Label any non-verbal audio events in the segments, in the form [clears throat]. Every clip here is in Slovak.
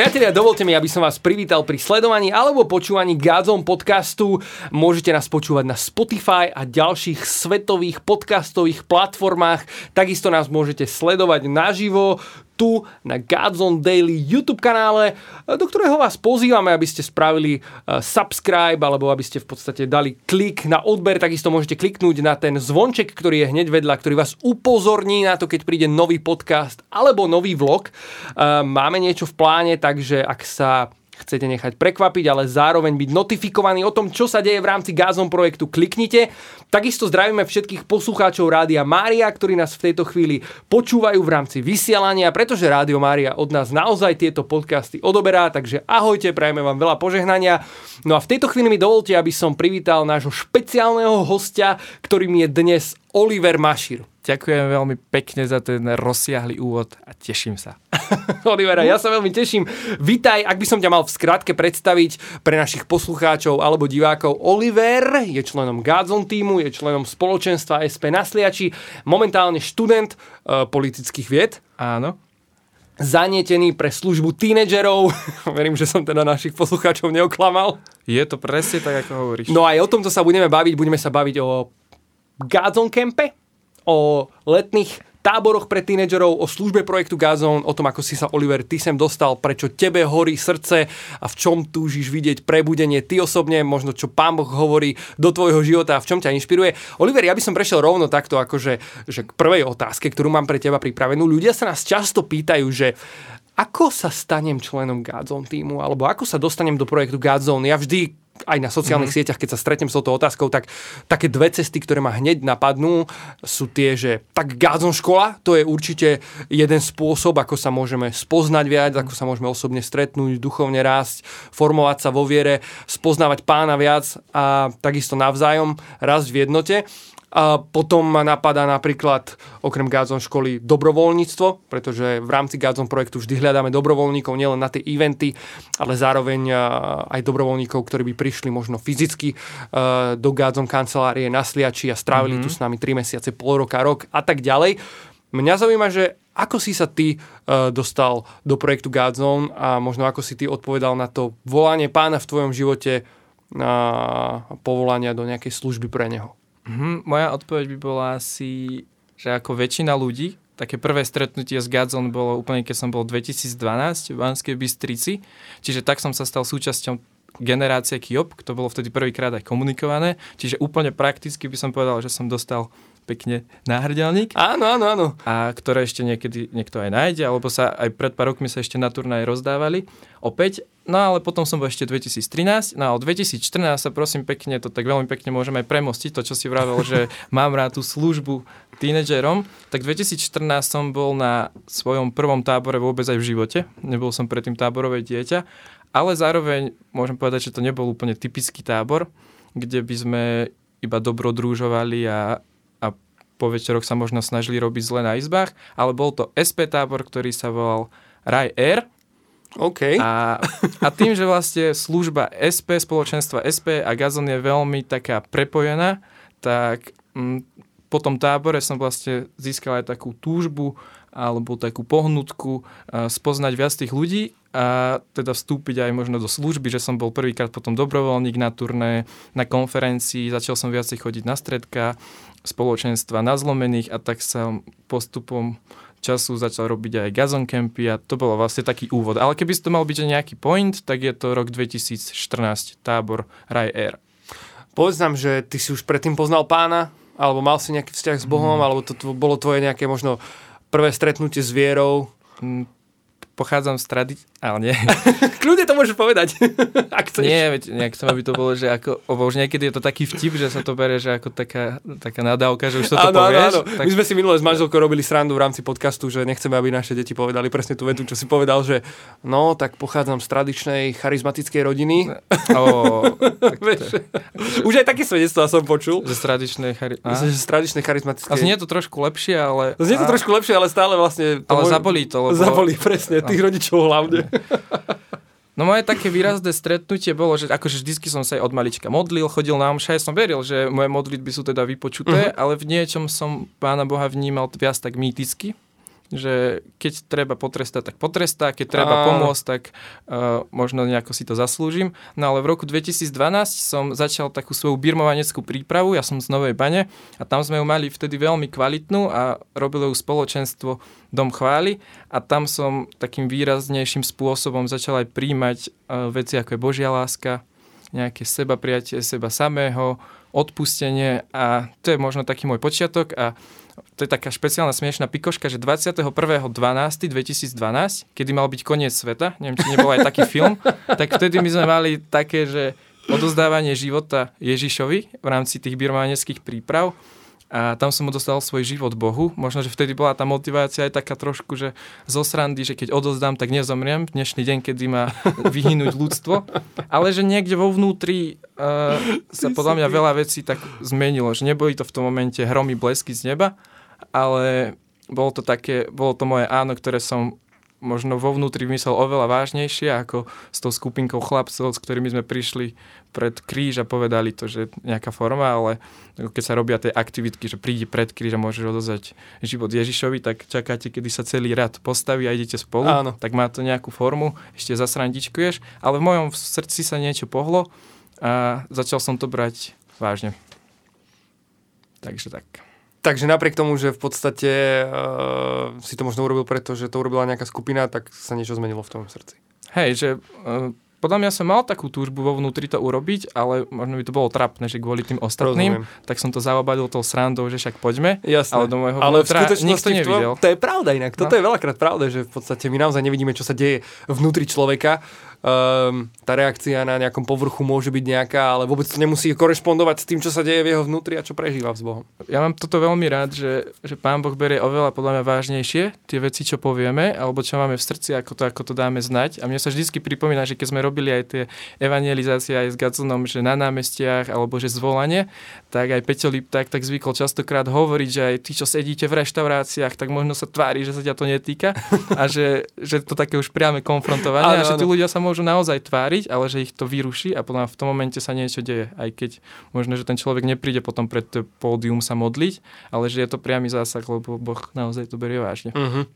Priatelia, dovolte mi, aby som vás privítal pri sledovaní alebo počúvaní Gádzom podcastu. Môžete nás počúvať na Spotify a ďalších svetových podcastových platformách. Takisto nás môžete sledovať naživo tu na Godzone Daily YouTube kanále, do ktorého vás pozývame, aby ste spravili e, subscribe alebo aby ste v podstate dali klik na odber. Takisto môžete kliknúť na ten zvonček, ktorý je hneď vedľa, ktorý vás upozorní na to, keď príde nový podcast alebo nový vlog. E, máme niečo v pláne, takže ak sa chcete nechať prekvapiť, ale zároveň byť notifikovaní o tom, čo sa deje v rámci Gazom projektu, kliknite. Takisto zdravíme všetkých poslucháčov Rádia Mária, ktorí nás v tejto chvíli počúvajú v rámci vysielania, pretože Rádio Mária od nás naozaj tieto podcasty odoberá, takže ahojte, prajeme vám veľa požehnania. No a v tejto chvíli mi dovolte, aby som privítal nášho špeciálneho hostia, ktorým je dnes Oliver Mašir. Ďakujem veľmi pekne za ten rozsiahly úvod a teším sa. [laughs] Olivera, ja sa veľmi teším. Vítaj, ak by som ťa mal v skratke predstaviť pre našich poslucháčov alebo divákov. Oliver je členom Godzone týmu, je členom spoločenstva SP Nasliači, momentálne študent uh, politických vied. Áno zanietený pre službu tínedžerov. [laughs] Verím, že som teda našich poslucháčov neoklamal. Je to presne tak, ako hovoríš. No aj o tomto sa budeme baviť. Budeme sa baviť o Godzone Campe, o letných táboroch pre tínedžerov, o službe projektu Gazon, o tom, ako si sa Oliver ty sem dostal, prečo tebe horí srdce a v čom túžiš vidieť prebudenie ty osobne, možno čo pán Boh hovorí do tvojho života a v čom ťa inšpiruje. Oliver, ja by som prešiel rovno takto, akože že k prvej otázke, ktorú mám pre teba pripravenú. Ľudia sa nás často pýtajú, že ako sa stanem členom Godzone týmu, alebo ako sa dostanem do projektu Godzone. Ja vždy aj na sociálnych mm-hmm. sieťach, keď sa stretnem s touto otázkou, tak také dve cesty, ktoré ma hneď napadnú, sú tie, že tak Gádzon škola, to je určite jeden spôsob, ako sa môžeme spoznať viac, ako sa môžeme osobne stretnúť, duchovne rásť, formovať sa vo viere, spoznávať pána viac a takisto navzájom rásť v jednote. A potom ma napadá napríklad okrem Gádzon školy dobrovoľníctvo, pretože v rámci Gádzon projektu vždy hľadáme dobrovoľníkov nielen na tie eventy, ale zároveň aj dobrovoľníkov, ktorí by prišli možno fyzicky do Gádzon kancelárie na Sliači a strávili mm-hmm. tu s nami 3 mesiace, pol roka, rok a tak ďalej. Mňa zaujíma, že ako si sa ty uh, dostal do projektu Godzone a možno ako si ty odpovedal na to volanie pána v tvojom živote na povolania do nejakej služby pre neho? Mm, moja odpoveď by bola asi, že ako väčšina ľudí, také prvé stretnutie s Gadzon bolo úplne, keď som bol 2012 v Banskej Bystrici, čiže tak som sa stal súčasťou generácie KIOP, to bolo vtedy prvýkrát aj komunikované, čiže úplne prakticky by som povedal, že som dostal pekne náhrdelník. Áno, áno, áno. A ktoré ešte niekedy niekto aj nájde, alebo sa aj pred pár rokmi sa ešte na turnaj rozdávali. Opäť, no ale potom som bol ešte 2013, no a od 2014 sa prosím pekne, to tak veľmi pekne môžeme premostiť, to čo si vravel, že [laughs] mám rád tú službu tínedžerom, tak 2014 som bol na svojom prvom tábore vôbec aj v živote, nebol som predtým táborové dieťa, ale zároveň môžem povedať, že to nebol úplne typický tábor, kde by sme iba dobrodružovali a po večeroch sa možno snažili robiť zle na izbách, ale bol to SP tábor, ktorý sa volal Raj Air. OK. A, a tým, že vlastne služba SP, spoločenstva SP a Gazon je veľmi taká prepojená, tak m, mm, po tom tábore som vlastne získal aj takú túžbu alebo takú pohnutku spoznať viac tých ľudí a teda vstúpiť aj možno do služby, že som bol prvýkrát potom dobrovoľník na turné, na konferencii, začal som viacej chodiť na stredka, spoločenstva na zlomených a tak sa postupom času začal robiť aj gazon campy a to bolo vlastne taký úvod. Ale keby to mal byť nejaký point, tak je to rok 2014, tábor Raj Air. Povedz nám, že ty si už predtým poznal pána, alebo mal si nejaký vzťah s Bohom, mm. alebo to, to bolo tvoje nejaké možno prvé stretnutie s vierou? Pochádzam z tradície, ale nie. [laughs] Kľudne to môžeš povedať, [laughs] ak chceš. Nie, veď nejak som, aby to bolo, že ako, lebo už niekedy je to taký vtip, že sa to berie, že ako taká, taká nadávka, že už to áno, povieš. Áno, áno. Tak... My sme si minule s manželkou robili srandu v rámci podcastu, že nechceme, aby naše deti povedali presne tú vetu, čo si povedal, že no, tak pochádzam z tradičnej charizmatickej rodiny. [laughs] Oh, už aj také svedectvá som počul. Že z tradičnej, chari... z tradičnej charizmatickej. A znie to trošku lepšie, ale... Znie to trošku lepšie, ale stále vlastne... To ale môj... zabolí to, lebo... Zabolí, presne, tých rodičov hlavne. No moje také výrazné stretnutie bolo, že akože vždycky som sa aj od malička modlil, chodil na omša, ja som veril, že moje modlitby sú teda vypočuté, uh-huh. ale v niečom som Pána Boha vnímal viac tak mýticky, že keď treba potrestať, tak potrestá, keď treba Áno. pomôcť, tak uh, možno nejako si to zaslúžim. No ale v roku 2012 som začal takú svoju birmovaneckú prípravu, ja som z Novej Bane a tam sme ju mali vtedy veľmi kvalitnú a robilo ju spoločenstvo Dom chvály a tam som takým výraznejším spôsobom začal aj príjmať uh, veci ako je Božia láska, nejaké seba prijatie seba samého, odpustenie a to je možno taký môj počiatok a to je taká špeciálna smiešná pikoška, že 21.12.2012, kedy mal byť koniec sveta, neviem, či nebol aj taký film, tak vtedy my sme mali také, že odozdávanie života Ježišovi v rámci tých birmaneckých príprav a tam som mu dostal svoj život Bohu. Možno, že vtedy bola tá motivácia aj taká trošku, že zo srandy, že keď odozdám, tak nezomriem. Dnešný deň, kedy má [laughs] vyhynúť ľudstvo. Ale že niekde vo vnútri uh, sa podľa mňa veľa vecí tak zmenilo. Že neboli to v tom momente hromy blesky z neba, ale bolo to také, bolo to moje áno, ktoré som možno vo vnútri vymyslel oveľa vážnejšie ako s tou skupinkou chlapcov, s ktorými sme prišli pred kríž a povedali to, že nejaká forma, ale keď sa robia tie aktivitky, že prídi pred kríž a môžeš odozvať život Ježišovi, tak čakáte, kedy sa celý rad postaví a idete spolu, Áno. tak má to nejakú formu, ešte zasrandičkuješ, ale v mojom srdci sa niečo pohlo a začal som to brať vážne. Takže tak. Takže napriek tomu, že v podstate uh, si to možno urobil preto, že to urobila nejaká skupina, tak sa niečo zmenilo v tom srdci. Hej, že uh, podľa mňa som mal takú túžbu vo vnútri to urobiť, ale možno by to bolo trapné, že kvôli tým ostatným, Rozumiem. tak som to zaobadil tou srandou, že však poďme. Jasné. Ale do môjho Ale vnútra nikto nevidel. to je pravda inak. Toto No. je veľakrát pravda, že v podstate my naozaj nevidíme, čo sa deje vnútri človeka. Um, tá reakcia na nejakom povrchu môže byť nejaká, ale vôbec to nemusí korešpondovať s tým, čo sa deje v jeho vnútri a čo prežíva s Bohom. Ja mám toto veľmi rád, že, že Pán Boh berie oveľa podľa mňa vážnejšie tie veci, čo povieme, alebo čo máme v srdci, ako to, ako to dáme znať. A mne sa vždy pripomína, že keď sme robili aj tie evangelizácie aj s Gaconom, že na námestiach, alebo že zvolanie, tak aj Peťo Lipták tak zvykol častokrát hovoriť, že aj tí, čo sedíte v reštauráciách, tak možno sa tvári, že sa ťa to netýka a že, že to také už priame konfrontovanie a že tí ľudia sa môžu naozaj tváriť, ale že ich to vyruší a mňa v tom momente sa niečo deje. Aj keď možno, že ten človek nepríde potom pred pódium sa modliť, ale že je to priamy zásah, lebo Boh naozaj to berie vážne. Uh-huh.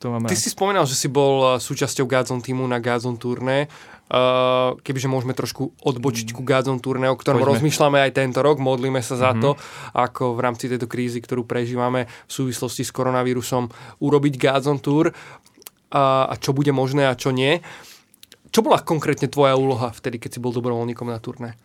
To mám Ty rád. si spomínal, že si bol uh, súčasťou Gazon týmu na Gazon turné. Uh, kebyže môžeme trošku odbočiť ku Gazon turné, o ktorom Poďme. rozmýšľame aj tento rok, modlíme sa za Mhm. to, ako v rámci tejto krízy, ktorú prežívame v súvislosti s koronavírusom, urobiť Gazon tour a, a čo bude možné a čo nie. Čo bola konkrétne tvoja úloha vtedy, keď si bol dobrovoľníkom na turné?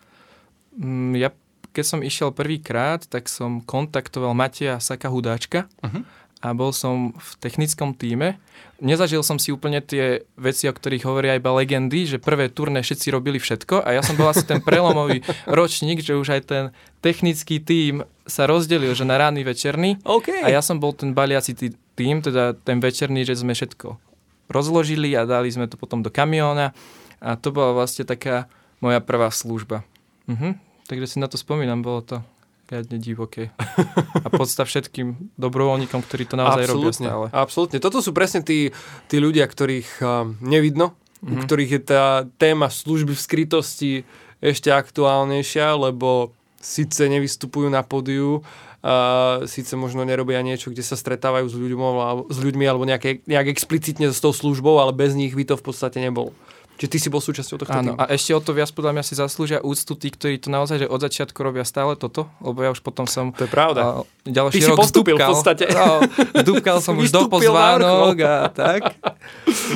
Mm, Ja keď som išiel prvýkrát, tak som kontaktoval Mateja Saka Hudáčka Mhm. a bol som v technickom týme. Nezažil som si úplne tie veci, o ktorých hovoria iba legendy, že prvé turné všetci robili všetko a ja som bol asi ten prelomový [laughs] ročník, že už aj ten technický tím sa rozdelil, že na ranný večerný OK. a ja som bol ten baliaci tím, teda ten večerný, že sme všetko rozložili a dali sme to potom do kamióna a to bola vlastne taká moja prvá služba. Mhm. Takže si na to spomínam, bolo to riadne divoké. A podstav všetkým dobrovoľníkom, ktorí to naozaj robia stále. Absolútne. Toto sú presne tí, tí ľudia, ktorých uh, nevidno, mm-hmm. u ktorých je tá téma služby v skrytosti ešte aktuálnejšia, lebo síce nevystupujú na pódiu, uh, síce možno nerobia niečo, kde sa stretávajú s ľuďmi, alebo, s ľuďmi, alebo nejaké, nejak explicitne s tou službou, ale bez nich by to v podstate nebolo. Čiže ty si bol súčasťou tohto Áno, týmu. a ešte o to viac podľa mňa si zaslúžia úctu tí, ktorí to naozaj že od začiatku robia stále toto, lebo ja už potom som To je pravda. a, ďalší Ty si rok postúpil v zdúbkal. podstate. No, zdúbkal som už do pozvánok a tak.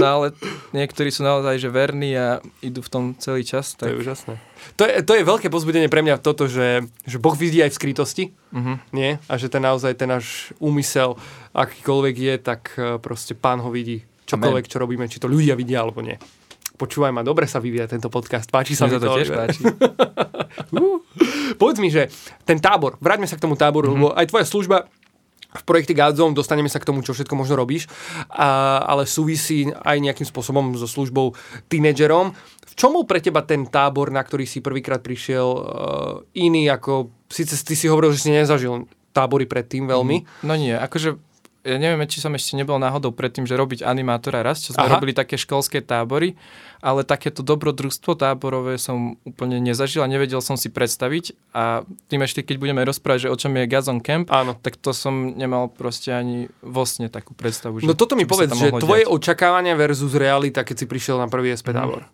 No ale niektorí sú naozaj že verní a idú v tom celý čas. To je Tak, úžasné. To je, to je veľké pozbudenie pre mňa toto, že, že Boh vidí aj v skrytosti, uh-huh. nie? A že ten naozaj ten náš úmysel, akýkoľvek je, tak eh, proste pán ho vidí. Čokoľvek, čo robíme, či to ľudia vidia alebo nie. Počúvaj ma, dobre sa vyvíja tento podcast. Páči sa mi sa to tiež páči. [laughs] Uh. Povedz mi, že ten tábor, vráťme sa k tomu táboru, mm-hmm. lebo aj tvoja služba v projekte Godzone, dostaneme sa k tomu, čo všetko možno robíš, a, ale súvisí aj nejakým spôsobom so službou tínedžerom. V čom bol pre teba ten tábor, na ktorý si prvýkrát prišiel, uh, iný ako, síce ty si hovoril, že si nezažil tábory predtým veľmi, No nie, akože ja neviem, či som ešte nebol náhodou predtým, že robiť animátora raz, čo sme Aha. robili také školské tábory, ale takéto dobrodružstvo táborové som úplne nezažil a nevedel som si predstaviť a tým ešte, keď budeme rozprávať, že o čom je Gazon Camp, Áno. tak to som nemal proste ani vo sne takú predstavu. Že, No toto mi povedz, že tvoje diať. očakávania versus realita, keď si prišiel na prvý SP tábor.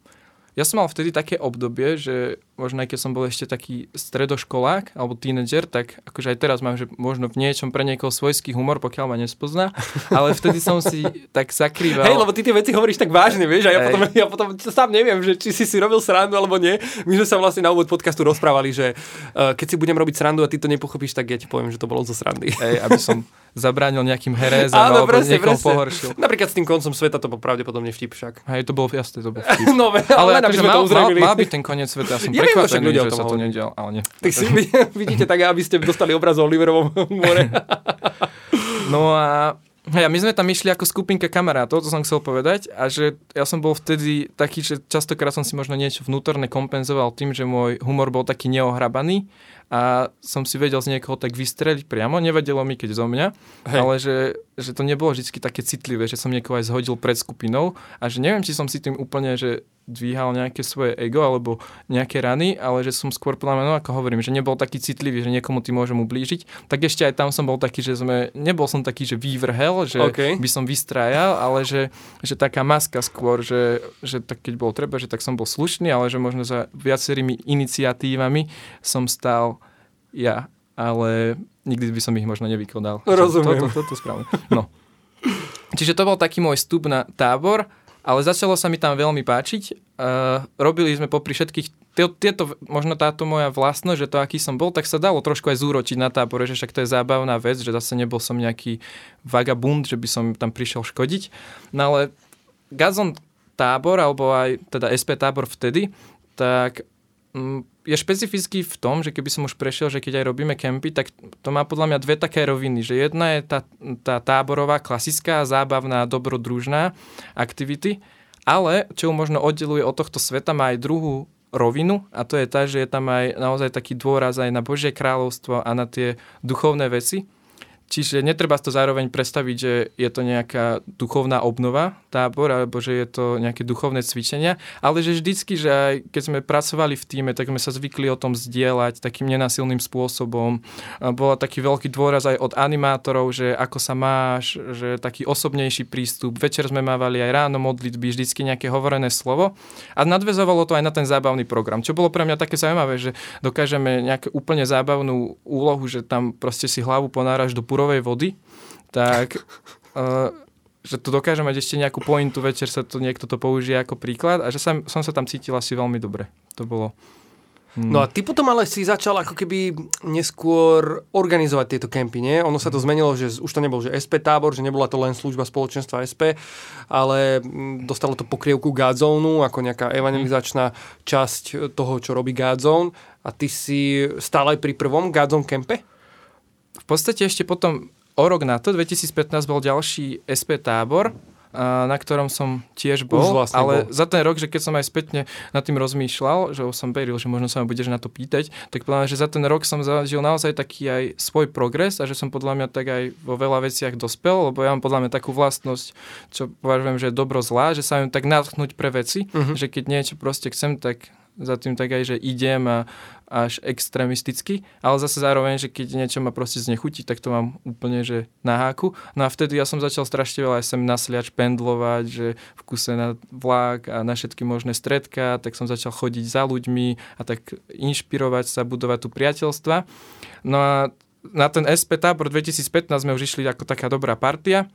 Ja som mal vtedy také obdobie, že možno aj keď som bol ešte taký stredoškolák alebo tínedžer, tak akože aj teraz mám, že možno v niečom pre niekoho svojský humor, pokiaľ ma nespozná, ale vtedy som si tak zakrýval. Hej, lebo ty tie veci hovoríš tak vážne, vieš, a ja Hej. potom, ja potom sám neviem, že či si si robil srandu alebo nie. My sme sa vlastne na úvod podcastu rozprávali, že uh, keď si budem robiť srandu a ty to nepochopíš, tak ja ti poviem, že to bolo zo srandy. Hej, aby som zabránil nejakým herézom Áno, alebo presne, presne. pohoršil. Napríklad s tým koncom sveta to bol pravdepodobne vtip však. Hej, to bolo jasné, to bolo [laughs] vtip. No, ale, ale aby akože sme to mal, mal, uzrejmili. mal byť ten koniec sveta, ja som [laughs] Ja prekvapený, ľudia že sa to nedial, ale nie. Tak si [laughs] vidíte tak, aby ste dostali obraz o Oliverovom more. No a hej, a my sme tam išli ako skupinka kamarátov, to som chcel povedať, a že ja som bol vtedy taký, že častokrát som si možno niečo vnútorne kompenzoval tým, že môj humor bol taký neohrabaný a som si vedel z niekoho tak vystreliť priamo, nevedelo mi keď zo mňa, Hej. ale že, že to nebolo vždy také citlivé, že som niekoho aj zhodil pred skupinou a že neviem, či som si tým úplne, že dvíhal nejaké svoje ego alebo nejaké rany, ale že som skôr podľa mňa, no ako hovorím, že nebol taký citlivý, že niekomu tým môžem ublížiť, tak ešte aj tam som bol taký, že sme, nebol som taký, že vývrhel, že OK. by som vystrajal, ale že, že taká maska skôr, že, že tak keď bolo treba, že tak som bol slušný, ale že možno za viacerými iniciatívami som stal ja, ale nikdy by som ich možno nevykonal. Rozumiem. Toto, toto, toto správne. No. Čiže to bol taký môj vstup na tábor, ale začalo sa mi tam veľmi páčiť. Uh, robili sme popri všetkých tie- tieto, možno táto moja vlastnosť, že to, aký som bol, tak sa dalo trošku aj zúročiť na tábore, že však to je zábavná vec, že zase nebol som nejaký vagabund, že by som tam prišiel škodiť. No ale Gazon tábor, alebo aj teda SP tábor vtedy, tak je špecifický v tom, že keby som už prešiel, že keď aj robíme kempy, tak to má podľa mňa dve také roviny, že jedna je tá, tá táborová, klasická, zábavná, dobrodružná aktivity, ale čo ju možno oddeluje od tohto sveta, má aj druhú rovinu a to je tá, že je tam aj naozaj taký dôraz aj na Božie kráľovstvo a na tie duchovné veci. Čiže netreba to zároveň predstaviť, že je to nejaká duchovná obnova tábor, alebo že je to nejaké duchovné cvičenia, ale že vždycky, že aj keď sme pracovali v týme, tak sme sa zvykli o tom zdieľať takým nenasilným spôsobom. Bola taký veľký dôraz aj od animátorov, že ako sa máš, že taký osobnejší prístup. Večer sme mávali aj ráno modlitby, vždycky nejaké hovorené slovo. A nadvezovalo to aj na ten zábavný program, čo bolo pre mňa také zaujímavé, že dokážeme nejakú úplne zábavnú úlohu, že tam proste si hlavu ponáraš do purovej vody, tak uh, [laughs] že to dokáže mať ešte nejakú pointu, večer sa to niekto to použije ako príklad a že som, som sa tam cítil asi veľmi dobre. To bolo... hm. No a ty potom ale si začal ako keby neskôr organizovať tieto kempy, nie? Ono sa to zmenilo, že už to nebol že SP tábor, že nebola to len služba spoločenstva SP, ale mm, dostalo to pokrievku Godzone ako nejaká evangelizačná časť toho, čo robí Godzone. A ty si stále pri prvom Godzone kempe? V podstate ešte potom o rok na to, 2015 bol ďalší SP tábor, na ktorom som tiež bol, Už vlastne ale bol. za ten rok, že keď som aj spätne nad tým rozmýšľal, že som veril, že možno sa ma budeš na to pýtať, tak podľa mňa, že za ten rok som zažil naozaj taký aj svoj progres a že som podľa mňa tak aj vo veľa veciach dospel, lebo ja mám podľa mňa takú vlastnosť, čo považujem, že je dobro zlá, že sa viem tak natknúť pre veci, Mhm. že keď niečo proste chcem, tak za tým tak aj, že idem a až extrémisticky, ale zase zároveň, že keď niečo ma proste znechutí, tak to mám úplne, že na háku. No a vtedy ja som začal strašne veľa aj sem nasliač pendlovať, že v kuse na vlak a na všetky možné stredka, tak som začal chodiť za ľuďmi a tak inšpirovať sa, budovať tu priateľstva. No a na ten SP tábor 2015 sme už išli ako taká dobrá partia.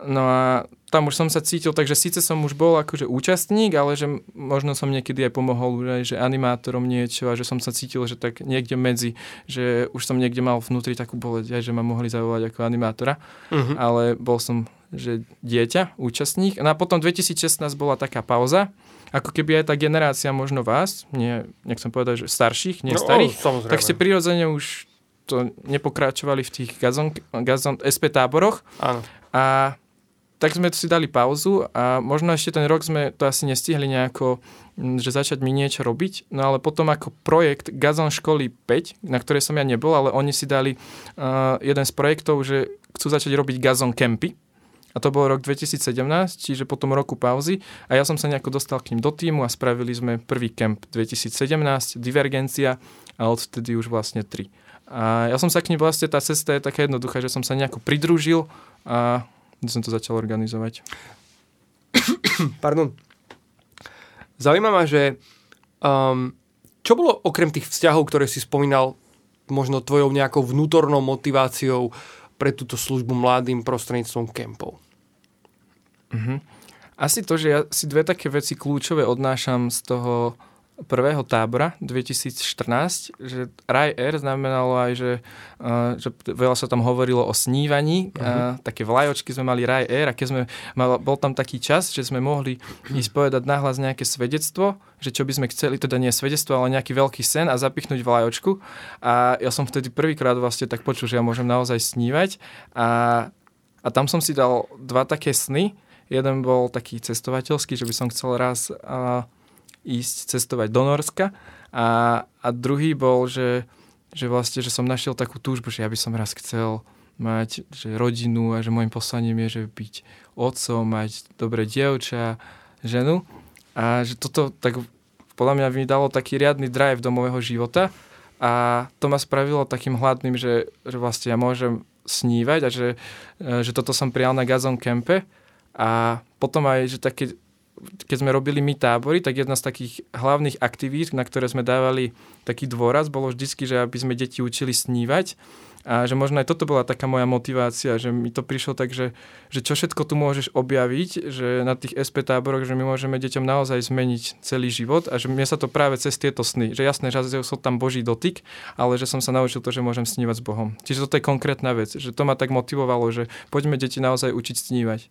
No a tam už som sa cítil, takže síce som už bol akože účastník, ale že možno som niekedy aj pomohol už aj, že animátorom niečo a že som sa cítil, že tak niekde medzi, že už som niekde mal vnútri takú boleť, aj, že ma mohli zavolať ako animátora, Mhm. ale bol som, že dieťa, účastník. No a potom 2016 bola taká pauza, ako keby aj tá generácia možno vás, nie, nechcem povedať, že starších, nie No, starých, samozrejme. tak ste prirodzene už to nepokračovali v tých gazon, gazon SP táboroch Áno. a tak sme si dali pauzu a možno ešte ten rok sme to asi nestihli nejako, mm, že začať mi niečo robiť, no ale potom ako projekt Gazon školy 5, na ktorej som ja nebol, ale oni si dali uh, jeden z projektov, že chcú začať robiť gazon kempy. A to bol rok 2017, čiže potom roku pauzy. A ja som sa nejako dostal k ním do týmu a spravili sme prvý kemp 2017, Divergencia a odtedy už vlastne tri. A ja som sa k ním vlastne, tá cesta je taká jednoduchá, že som sa nejako pridružil a som to začal organizovať. [coughs] Pardon. Zaujíma ma, že um, čo bolo okrem tých vzťahov, ktoré si spomínal, možno tvojou nejakou vnútornou motiváciou pre túto službu mladým prostredníctvom kempov? Mm-hmm. Asi to, že ja si dve také veci kľúčové odnášam z toho prvého tábora 2014, že Raj Air znamenalo aj, že, uh, že veľa sa tam hovorilo o snívaní, uh-huh. uh, také vlajočky sme mali Raj Air a keď sme, mal, bol tam taký čas, že sme mohli ísť [clears throat] povedať nahlas nejaké svedectvo, že čo by sme chceli, teda nie svedectvo, ale nejaký veľký sen a zapichnúť vlajočku. A ja som vtedy prvýkrát vlastne tak počul, že ja môžem naozaj snívať. A, a tam som si dal dva také sny, jeden bol taký cestovateľský, že by som chcel raz uh, ísť cestovať do Norska. A, a druhý bol, že, že vlastne, že som našiel takú túžbu, že ja by som raz chcel mať že rodinu a že môjim poslaním je, že byť otcom, mať dobré dievča, ženu. A že toto tak podľa mňa mi dalo taký riadny drive do môjho života. A to ma spravilo takým hladným, že, že vlastne ja môžem snívať a že, že toto som prijal na Gazon Kempe. A potom aj, že také keď sme robili my tábory, tak jedna z takých hlavných aktivít, na ktoré sme dávali taký dôraz, bolo vždycky, že aby sme deti učili snívať. A že možno aj toto bola taká moja motivácia, že mi to prišlo tak, že, že čo všetko tu môžeš objaviť, že na tých SP táboroch, že my môžeme deťom naozaj zmeniť celý život a že mne sa to práve cez tieto sny, že jasné, že som tam Boží dotyk, ale že som sa naučil to, že môžem snívať s Bohom. Čiže toto je konkrétna vec, že to ma tak motivovalo, že poďme deti naozaj učiť snívať.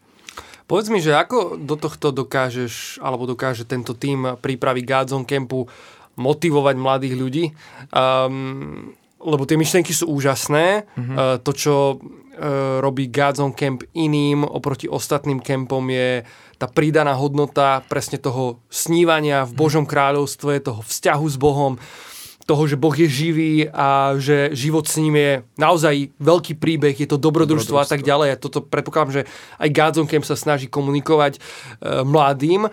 Povedz mi, že ako do tohto dokážeš, alebo dokáže tento tým prípravy Godzone Campu motivovať mladých ľudí? Um, lebo tie myšlienky sú úžasné. Mm-hmm. Uh, to, čo uh, robí Godzone Camp iným oproti ostatným kempom je tá pridaná hodnota presne toho snívania v Božom kráľovstve, toho vzťahu s Bohom toho, že Boh je živý a že život s ním je naozaj veľký príbeh, je to dobrodružstvo, a tak ďalej. A toto predpokladám, že aj Godzone Camp sa snaží komunikovať e, mladým. E,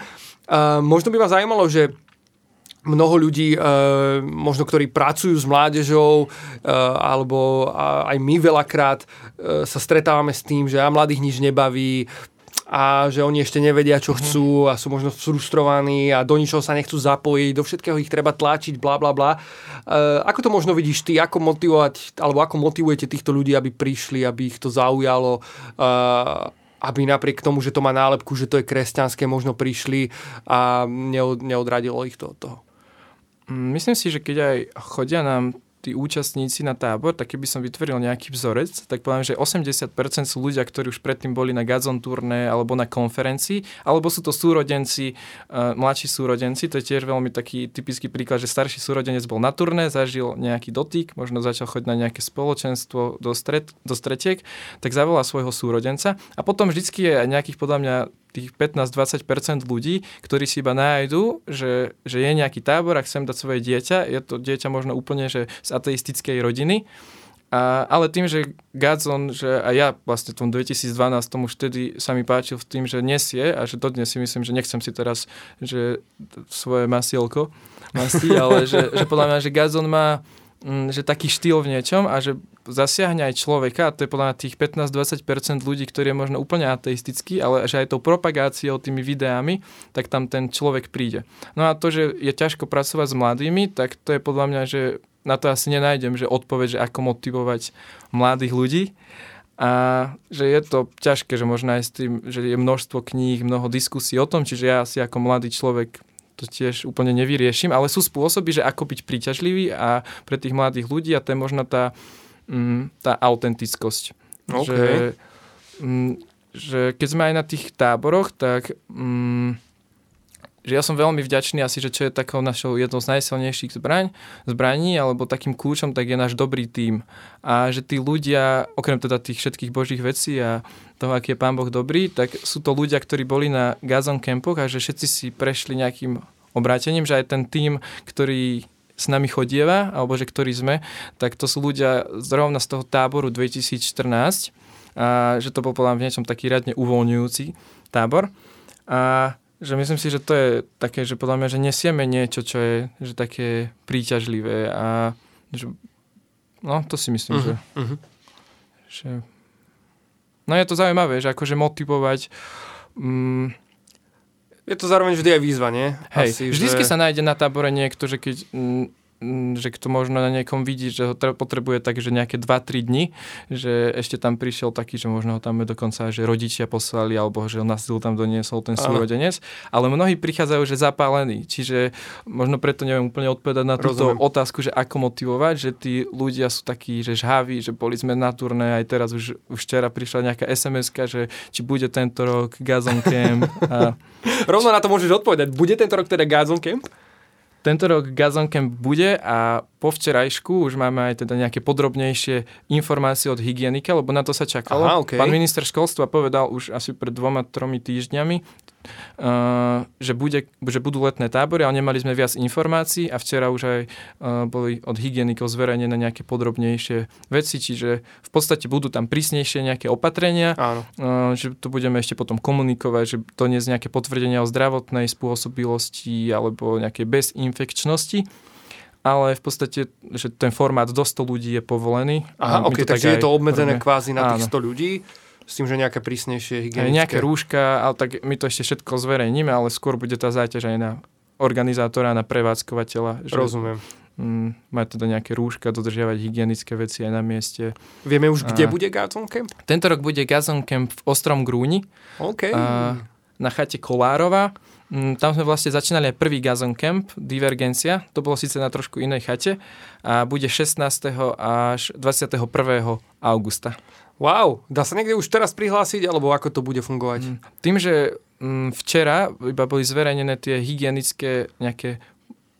možno by ma zaujímalo, že mnoho ľudí, e, možno ktorí pracujú s mládežou, e, alebo a, aj my veľakrát e, sa stretávame s tým, že a mladých nič nebaví, a že oni ešte nevedia, čo mhm. chcú a sú možno frustrovaní a do ničoho sa nechcú zapojiť, do všetkého ich treba tlačiť, bla bla bla. Uh, ako to možno vidíš ty, ako motivovať, alebo ako motivujete týchto ľudí, aby prišli, aby ich to zaujalo, uh, aby napriek tomu, že to má nálepku, že to je kresťanské, možno prišli a neodradilo ich to od toho? Mm, myslím si, že keď aj chodia nám tí účastníci na tábor, tak keby som vytvoril nejaký vzorec, tak poviem, že 80% sú ľudia, ktorí už predtým boli na Gazon turné alebo na konferencii, alebo sú to súrodenci, uh, mladší súrodenci, to je tiež veľmi taký typický príklad, že starší súrodenec bol na turné, zažil nejaký dotyk, možno začal chodiť na nejaké spoločenstvo do, stret, do stretiek, tak zavolá svojho súrodenca. A potom vždycky je aj nejakých podľa mňa tých 15-20% ľudí, ktorí si iba nájdu, že, že je nejaký tábor a chcem dať svoje dieťa, je to dieťa možno úplne že z ateistickej rodiny, a, ale tým, že Godzone, že a ja vlastne v tom 2012 tomu vtedy sa mi páčil v tým, že nesie a že dodnes si myslím, že nechcem si teraz že svoje masielko masti, ale že, že podľa mňa, že Godzone má Mm, že taký štýl v niečom a že zasiahne aj človeka, a to je podľa tých 15-20% ľudí, ktorí je možno úplne ateistický, ale že aj tou propagáciou, tými videami, tak tam ten človek príde. No a to, že je ťažko pracovať s mladými, tak to je podľa mňa, že na to asi nenájdem, že odpoveď, že ako motivovať mladých ľudí. A že je to ťažké, že možno aj s tým, že je množstvo kníh, mnoho diskusí o tom, čiže ja asi ako mladý človek to tiež úplne nevyriešim, ale sú spôsoby, že ako byť príťažlivý a pre tých mladých ľudí a to je možno tá, mm, tá autentickosť. Okay. Že, mm, že keď sme aj na tých táboroch, tak mm, že ja som veľmi vďačný asi, že čo je takou našou jednou z najsilnejších zbraň, zbraní, alebo takým kľúčom, tak je náš dobrý tím. A že tí ľudia, okrem teda tých všetkých božích vecí a toho, aký je Pán Boh dobrý, tak sú to ľudia, ktorí boli na Gazon Campoch a že všetci si prešli nejakým obrátením, že aj ten tím, ktorý s nami chodieva, alebo že ktorí sme, tak to sú ľudia zrovna z toho táboru 2014, a že to bol podľa v niečom taký riadne uvoľňujúci tábor. A že myslím si, že to je také, že podľa mňa, že nesieme niečo, čo je že také príťažlivé a že, no to si myslím, uh-huh, že, uh-huh. že no je to zaujímavé, že akože motivovať mm, je to zároveň vždy aj výzva, nie? Hej, Asi, vždycky že... sa nájde na tábore niekto, že keď mm, že kto možno na niekom vidí, že ho potrebuje tak, že nejaké 2-3 dni, že ešte tam prišiel taký, že možno ho tam dokonca že rodičia poslali, alebo že on na tam doniesol ten súrodenec, ale mnohí prichádzajú, že zapálení, čiže možno preto neviem úplne odpovedať na túto Rozumiem. otázku, že ako motivovať, že tí ľudia sú takí, že žhaví, že boli sme na turné, aj teraz už, už včera prišla nejaká sms že či bude tento rok Gazon Camp. A... [laughs] Rovno na to môžeš odpovedať. Bude tento rok teda Gazon Camp? Tento rok Gazon Camp bude a po včerajšku už máme aj teda nejaké podrobnejšie informácie od hygienika, lebo na to sa čakalo. Aha, okay. Pán minister školstva povedal už asi pred dvoma, tromi týždňami, že, bude, že budú letné tábory, ale nemali sme viac informácií a včera už aj uh, boli od hygienikov zverejnené nejaké podrobnejšie veci, čiže v podstate budú tam prísnejšie nejaké opatrenia, Áno. Uh, že to budeme ešte potom komunikovať, že to nie je nejaké potvrdenia o zdravotnej spôsobilosti alebo nejakej bezinfekčnosti. Ale v podstate, že ten formát do 100 ľudí je povolený. Aha, ok, takže je to obmedzené kvázi na tých 100 ľudí s tým, že nejaké prísnejšie hygienické. Nejaké rúška, ale tak my to ešte všetko zverejníme, ale skôr bude tá záťaž aj na organizátora, na prevádzkovateľa. Že, Rozumiem. Mm, mať teda nejaké rúška, dodržiavať hygienické veci aj na mieste. Vieme už, kde a... bude Gazon Camp? Tento rok bude Gazon Camp v Ostrom Grúni. OK. A, na chate Kolárova. Mm, tam sme vlastne začínali aj prvý Gazon Camp, Divergencia. To bolo síce na trošku inej chate a bude 16. až 21. augusta. Wow, dá sa niekde už teraz prihlásiť, alebo ako to bude fungovať? Mm, tým, že mm, včera iba boli zverejnené tie hygienické nejaké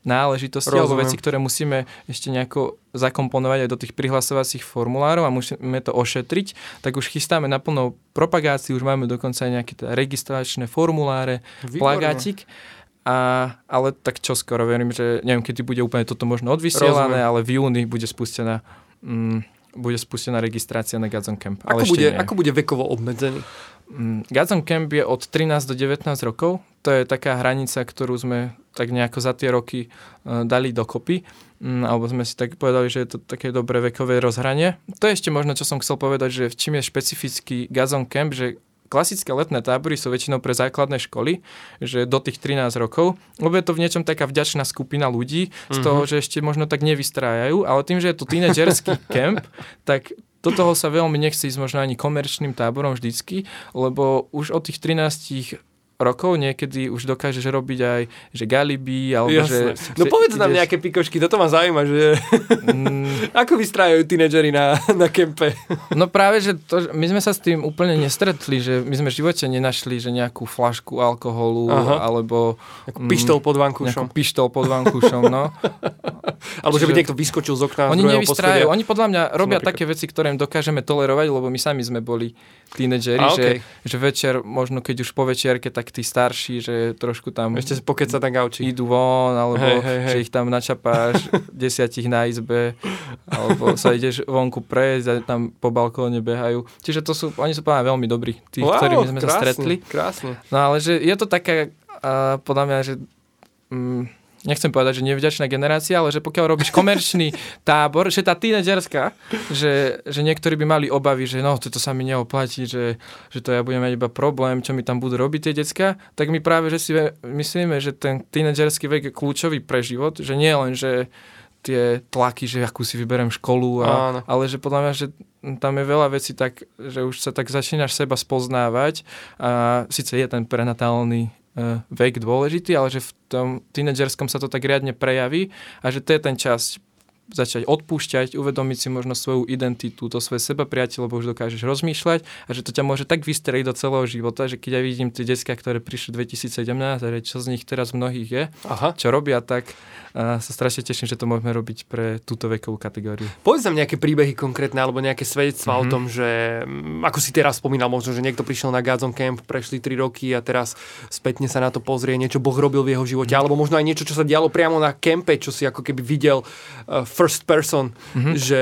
náležitosti Rozumiem. alebo veci, ktoré musíme ešte nejako zakomponovať aj do tých prihlasovacích formulárov a musíme to ošetriť, tak už chystáme naplno propagáciu, už máme dokonca aj nejaké teda registračné formuláre, Výborné. plagátik. A, ale tak čo skoro, verím, že neviem, kedy bude úplne toto možno odvysielané, Rozumiem. ale v júni bude spustená mm, bude spustená registrácia na Gazon Camp. Ako, ale bude, ako bude vekovo obmedzený? Mm, Gazon Camp je od 13 do 19 rokov. To je taká hranica, ktorú sme tak nejako za tie roky uh, dali dokopy. Um, alebo sme si tak povedali, že je to také dobré vekové rozhranie. To je ešte možno, čo som chcel povedať, že v čím je špecifický Gazon Camp, že klasické letné tábory sú väčšinou pre základné školy, že do tých 13 rokov, lebo je to v niečom taká vďačná skupina ľudí, z toho, mm-hmm. že ešte možno tak nevystrájajú, ale tým, že je to tínedžerský [laughs] kemp, tak do toho sa veľmi nechce ísť možno ani komerčným táborom vždycky, lebo už od tých 13 rokov niekedy už dokážeš robiť aj že galiby, alebo Jasne. že... No povedz ideš... nám nejaké pikošky, toto ma zaujíma, že... Mm. [laughs] Ako vystrájajú tínedžeri na, na kempe? no práve, že to, my sme sa s tým úplne nestretli, že my sme v živote nenašli, že nejakú flašku alkoholu, Aha. alebo... Mm, pištol pod vankúšom. pištol pod vankúšom, no. [laughs] alebo Čiže... že by niekto vyskočil z okna Oni nevystrájajú, oni podľa mňa robia také veci, ktoré im dokážeme tolerovať, lebo my sami sme boli tínedžeri, okay. že, že večer, možno keď už po večierke, tak tí starší, že trošku tam... Ešte pokeca na gauči. Idú von, alebo hey, hey, hey. že ich tam načapáš [laughs] desiatich na izbe, alebo sa ideš vonku prejsť a tam po balkóne behajú. Čiže to sú, oni sú povedať veľmi dobrí, tí, wow, ktorými sme krásne, sa stretli. Krásne. No ale že je to také, uh, podľa mňa, že... Um, nechcem povedať, že nevďačná generácia, ale že pokiaľ robíš komerčný [laughs] tábor, že tá tínedžerská, že, že niektorí by mali obavy, že no, toto sa mi neoplatí, že, že to ja budem mať iba problém, čo mi tam budú robiť tie decka, tak my práve, že si myslíme, že ten tínedžerský vek je kľúčový pre život, že nie len, že tie tlaky, že akú si vyberiem školu, a, ale že podľa mňa, že tam je veľa vecí tak, že už sa tak začínaš seba spoznávať a síce je ten prenatálny vek dôležitý, ale že v tom tínedžerskom sa to tak riadne prejaví a že to je ten čas začať odpúšťať, uvedomiť si možno svoju identitu, to svoje seba priateľ, lebo už dokážeš rozmýšľať a že to ťa môže tak vystreliť do celého života, že keď ja vidím tie detská, ktoré prišli 2017 a čo z nich teraz mnohých je, Aha. čo robia, tak a sa strašne teším, že to môžeme robiť pre túto vekovú kategóriu. Povedz nám nejaké príbehy konkrétne alebo nejaké svedectvá mm-hmm. o mhm. tom, že mm, ako si teraz spomínal, možno, že niekto prišiel na Gazon Camp, prešli 3 roky a teraz spätne sa na to pozrie, niečo Boh robil v jeho živote, mm-hmm. alebo možno aj niečo, čo sa dialo priamo na kempe, čo si ako keby videl uh, first person, mm-hmm. že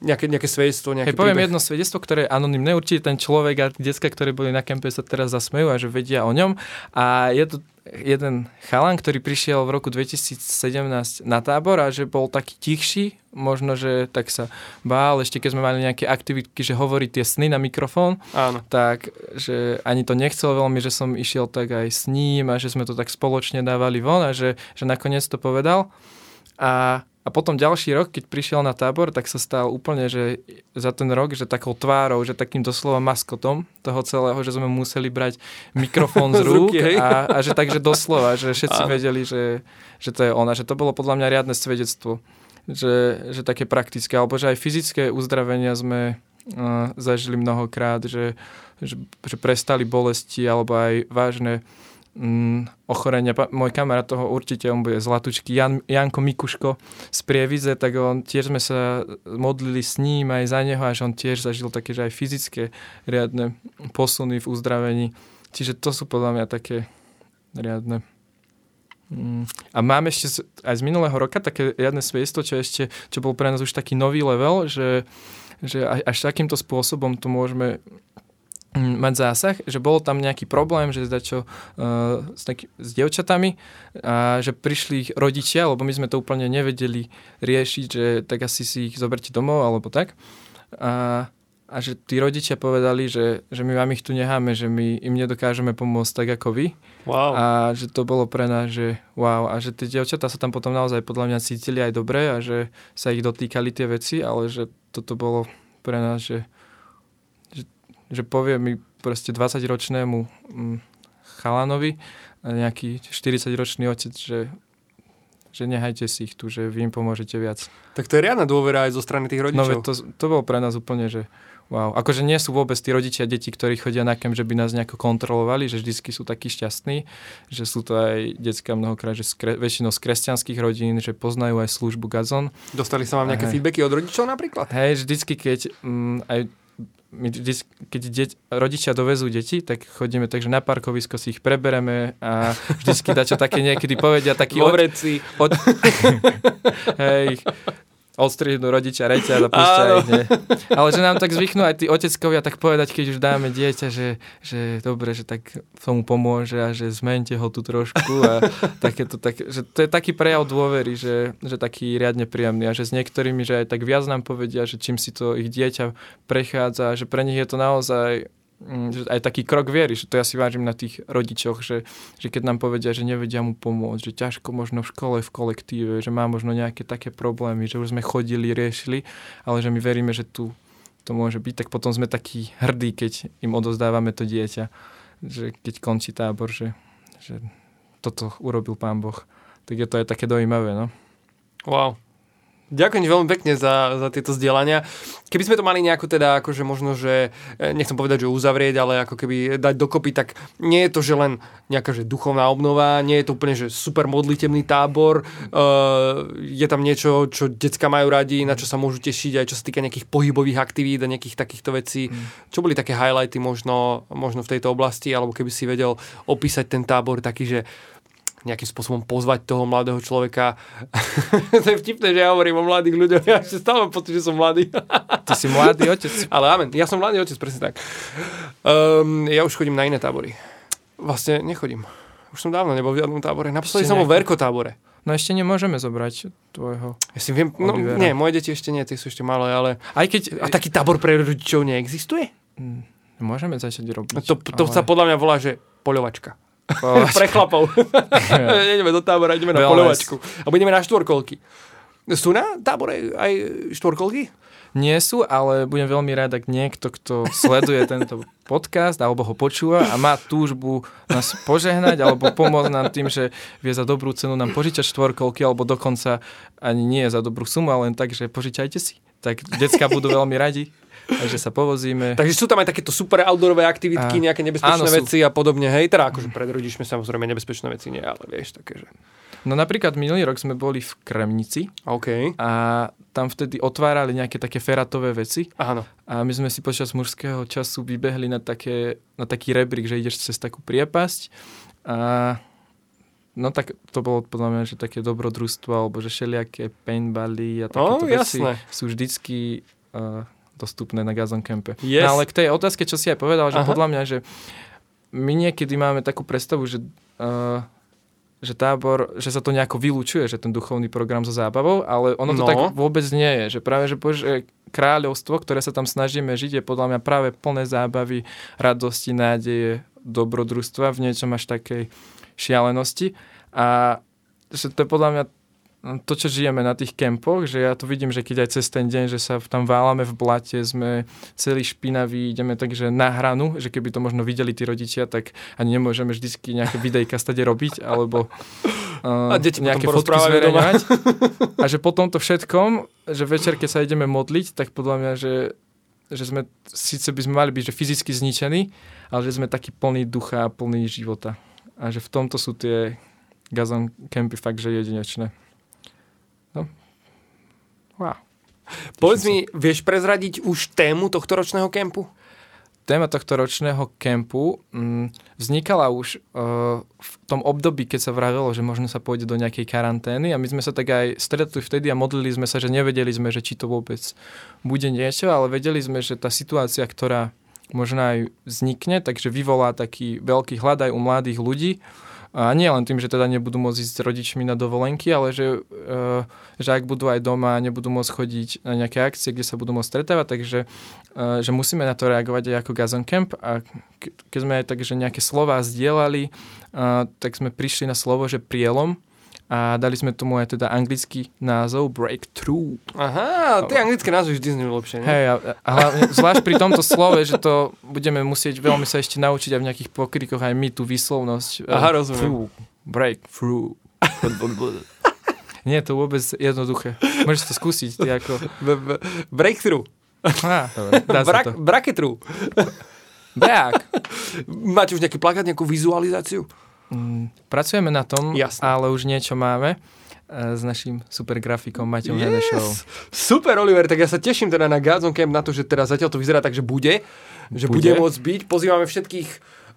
nejaké, nejaké svedectvo, nejaké Hej, poviem príbeh. jedno svedectvo, ktoré je anonimné. Určite ten človek a decka, ktorí boli na kempe, sa teraz zasmejú a že vedia o ňom. A je to jeden chalan, ktorý prišiel v roku 2017 na tábor a že bol taký tichší, možno, že tak sa bál, ešte keď sme mali nejaké aktivitky, že hovorí tie sny na mikrofón, Áno. tak, že ani to nechcel veľmi, že som išiel tak aj s ním a že sme to tak spoločne dávali von a že, že nakoniec to povedal. A, a potom ďalší rok, keď prišiel na tábor, tak sa stal úplne, že za ten rok, že takou tvárou, že takým doslova maskotom toho celého, že sme museli brať mikrofón z [laughs] Z rúk ruky, hej? a, a že takže doslova, že všetci Áno. vedeli, že, že to je ona, že to bolo podľa mňa riadne svedectvo, že, že také praktické, alebo že aj fyzické uzdravenia sme uh, zažili mnohokrát, že, že, že prestali bolesti alebo aj vážne mm, ochorenia. Môj kamarát toho určite, on bude zlatučky, Jan, Janko Mikuško z Prievidze, tak on tiež sme sa modlili s ním aj za neho a že on tiež zažil také, že aj fyzické riadne posuny v uzdravení. Čiže to sú podľa mňa také riadne. Mm. A mám ešte aj z minulého roka také riadne svedectvo, čo ešte, čo bol pre nás už taký nový level, že, že až, až takýmto spôsobom to môžeme mať zásah, že bol tam nejaký problém, že zdačo uh, s, taký, s dievčatami a že prišli ich rodičia, lebo my sme to úplne nevedeli riešiť, že tak asi si ich zoberte domov alebo tak. A, a že tí rodičia povedali, že, že my vám ich tu necháme, že my im nedokážeme pomôcť tak ako vy. Wow. A že to bolo pre nás, že wow. A že tie dievčatá sa tam potom naozaj podľa mňa cítili aj dobre a že sa ich dotýkali tie veci, ale že toto bolo pre nás, že, že, povie mi proste 20-ročnému mm, chalanovi nejaký 40-ročný otec, že že nehajte si ich tu, že vy im pomôžete viac. Tak to je riadna dôvera aj zo strany tých No rodičov. veď to, to bolo pre nás úplne, že wow. Akože nie sú vôbec tí rodičia deti, ktorí chodia na kem, že by nás nejako kontrolovali, že vždycky sú takí šťastní, že sú to aj detská mnohokrát, že z kre, väčšinou z kresťanských rodín, že poznajú aj službu Gazon. Dostali sa vám nejaké Hej. feedbacky od rodičov napríklad? Hej, vždycky, keď mm, aj my vždy, keď deť, rodičia dovezú deti, tak chodíme tak, že na parkovisko si ich prebereme a vždycky dačo také niekedy povedia taký Vo od, vreci. od, [laughs] hej, odstrihnú rodičia reťa a Áno. ich, nie. Ale že nám tak zvyknú aj tí oteckovia tak povedať, keď už dáme dieťa, že, že dobre, že tak tomu pomôže a že zmente ho tu trošku a takéto, tak, že to je taký prejav dôvery, že, že taký riadne príjemný a že s niektorými, že aj tak viac nám povedia, že čím si to ich dieťa prechádza, že pre nich je to naozaj že aj taký krok viery, že to ja si vážim na tých rodičoch, že, že keď nám povedia, že nevedia mu pomôcť, že ťažko možno v škole, v kolektíve, že má možno nejaké také problémy, že už sme chodili, riešili, ale že my veríme, že tu to môže byť, tak potom sme takí hrdí, keď im odozdávame to dieťa, že keď končí tábor, že, že toto urobil pán Boh. Tak je to aj také dojímavé, no. Wow. Ďakujem veľmi pekne za, za tieto zdieľania. Keby sme to mali nejako teda, akože možno, že e, nechcem povedať, že uzavrieť, ale ako keby dať dokopy, tak nie je to, že len nejaká že duchovná obnova, nie je to úplne, že super modlitebný tábor, uh, je tam niečo, čo decka majú radi, na čo sa môžu tešiť, aj čo sa týka nejakých pohybových aktivít a nejakých takýchto vecí. Čo boli také highlighty možno, možno v tejto oblasti, alebo keby si vedel opísať ten tábor taký, že nejakým spôsobom pozvať toho mladého človeka. [laughs] to je vtipné, že ja hovorím o mladých ľuďoch. Ja ešte stále mám pocit, že som mladý. [laughs] Ty si mladý otec. [laughs] Ale amen, ja som mladý otec, presne tak. Um, ja už chodím na iné tábory. Vlastne nechodím. Už som dávno nebol v žiadnom tábore. Naposledy som vo nejaký- veľkotábore. No ešte nemôžeme zobrať tvojho. Ja si viem, no Olivera. nie, moje deti ešte nie, tie sú ešte malé, ale... Aj keď... A taký tábor pre rodičov neexistuje? Mm, Môžeme začať robiť. To, to ale- sa podľa mňa volá, že poľovačka. Pre chlapov. [laughs] ideme do tábora, ideme na poľovačku. A budeme na štvorkolky. Sú na tábore aj štvorkolky? Nie sú, ale budem veľmi rád, ak niekto, kto sleduje tento podcast alebo ho počúva a má túžbu nás požehnať alebo pomôcť nám tým, že vie za dobrú cenu nám požičať štvorkolky alebo dokonca ani nie za dobrú sumu, ale len tak, že požičajte si. Tak decka budú veľmi radi, [laughs] takže sa povozíme. Takže sú tam aj takéto super outdoorové aktivitky, A- nejaké nebezpečné áno, sú. veci a podobne. Hej, teda akože pred rodičmi samozrejme nebezpečné veci nie, ale vieš, také, že... No napríklad minulý rok sme boli v Kremnici OK. a tam vtedy otvárali nejaké také feratové veci Áno. A my sme si počas mužského času vybehli na, také, na taký rebrík, že ideš cez takú priepasť. A no tak to bolo podľa mňa, že také dobrodružstvo, alebo že všelijaké paintbally a takéto veci jasné. sú vždycky uh, dostupné na Gazon Campe. Yes. No ale k tej otázke, čo si aj povedal, že Aha. podľa mňa, že my niekedy máme takú predstavu, že, uh, že tábor, že sa to nejako vylúčuje, že ten duchovný program so zábavou, ale ono to No. tak vôbec nie je. Že práve, že, že kráľovstvo, ktoré sa tam snažíme žiť, je podľa mňa práve plné zábavy, radosti, nádeje, dobrodružstva v niečom až takej šialenosti. A že to je podľa mňa to, čo žijeme na tých kempoch, že ja to vidím, že keď aj cez ten deň, že sa tam válame v blate, sme celý špinaví, ideme takže na hranu, že keby to možno videli tí rodičia, tak ani nemôžeme vždycky nejaké videjka stade robiť, alebo uh, [laughs] A deti nejaké fotky zverejňovať. [laughs] A že po tomto všetkom, že večer, keď sa ideme modliť, tak podľa mňa, že, že sme, síce by sme mali byť že fyzicky zničení, ale že sme takí plný ducha a plný života. A že v tomto sú tie gazon campy fakt, že jedinečné. Wow. Povedz mi, vieš prezradiť už tému tohto ročného kempu? Téma tohto ročného kempu mm, vznikala už uh, v tom období, keď sa vravelo, že možno sa pôjde do nejakej karantény a my sme sa tak aj stretli vtedy a modlili sme sa, že nevedeli sme, že či to vôbec bude niečo, ale vedeli sme, že tá situácia, ktorá možno aj vznikne, takže vyvolá taký veľký hľad aj u mladých ľudí. A nie len tým, že teda nebudú môcť ísť s rodičmi na dovolenky, ale že, uh, že ak budú aj doma, nebudú môcť chodiť na nejaké akcie, kde sa budú môcť stretávať, takže uh, že musíme na to reagovať aj ako Gazon Camp. A ke- keď sme aj tak, že nejaké slova zdieľali, uh, tak sme prišli na slovo, že prielom a dali sme tomu aj teda anglický názov Breakthrough. Aha, tie anglické názvy vždy znejú lepšie, ne? Hej, a, a hlavne, zvlášť pri tomto slove, že to budeme musieť veľmi sa ešte naučiť aj v nejakých pokrikoch aj my tú výslovnosť. Aha, Eh, rozumiem. through, break through. Nie to vôbec jednoduché. Môžeš to skúsiť. Ty ako... Breakthrough. Á, dá sa to. Break. Máte už nejaký plakát, nejakú vizualizáciu? Mm, Pracujeme na tom, Jasné. ale už niečo máme eh, s našim super grafikom Maťom yes. Super, Oliver, tak ja sa teším teda na Gazon Camp, na to, že teraz zatiaľ to vyzerá tak, že bude, že bude, Bude. môcť byť. Pozývame všetkých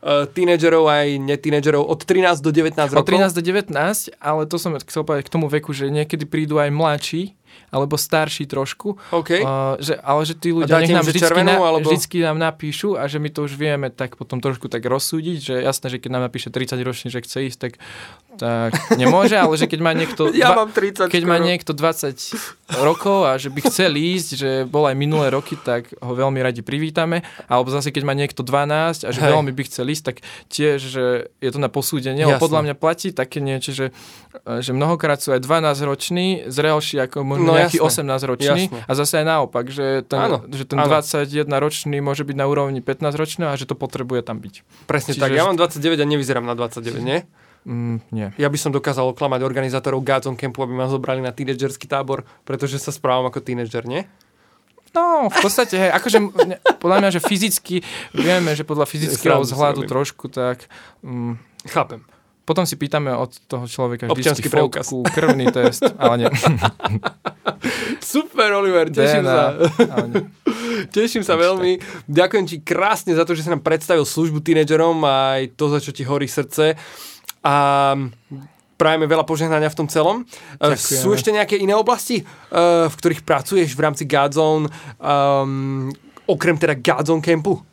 uh, tínedžerov aj netínedžerov od 13 do 19 Od rokov. 13 do 19, ale to som chcel povedať k tomu veku, že niekedy prídu aj mladší, alebo starší trošku, OK. Uh, že, ale že tí ľudia nech nám vždycky, červenú, na, alebo- vždycky nám napíšu a že my to už vieme tak potom trošku tak rozsúdiť, že jasné, že keď nám napíše 30 ročný, že chce ísť, tak, tak [laughs] nemôže, ale že keď má niekto [laughs] Ja dva- mám 30 keď má skoro. niekto 20 rokov a že by chcel ísť, že bol aj minulé roky, tak ho veľmi radi privítame. Alebo zase, keď má niekto 12 a že Hej. veľmi by chcel ísť, tak tiež, že je to na posúdenie. Jasné. podľa mňa platí také niečo, že, že mnohokrát sú aj 12 roční zrelší ako možno No, nejaký jasné. 18 ročný Jasné. a zase aj naopak, že ten, Áno, že ten áno. 21 ročný môže byť na úrovni 15 ročného a že to potrebuje tam byť. Presne Čiže- tak, ja mám 29 a nevyzerám na 29, nie? Mm, nie. Ja by som dokázal oklamať organizátorov Gazon Campu, aby ma zobrali na tínedžerský tábor, pretože sa správam ako tínedžer, nie? No, v podstate, hej, akože ne, podľa mňa, že fyzicky, vieme, že podľa fyzického vzhľadu trošku, tak mm, Chápem. Potom si pýtame od toho človeka Občiansky vždycky preukaz. fotku, [laughs] krvný test, ale nie. [laughs] Super, Oliver, teším sa. DNA, nie. [laughs] Teším sa veľmi. Ďakujem ti krásne za to, že si nám predstavil službu tínedžerom a aj to, za čo ti horí srdce. A prajeme veľa požehnania v tom celom. E, Ďakujeme. Sú ešte nejaké iné oblasti, e, v ktorých pracuješ v rámci Godzone, um, okrem teda Godzone Campu?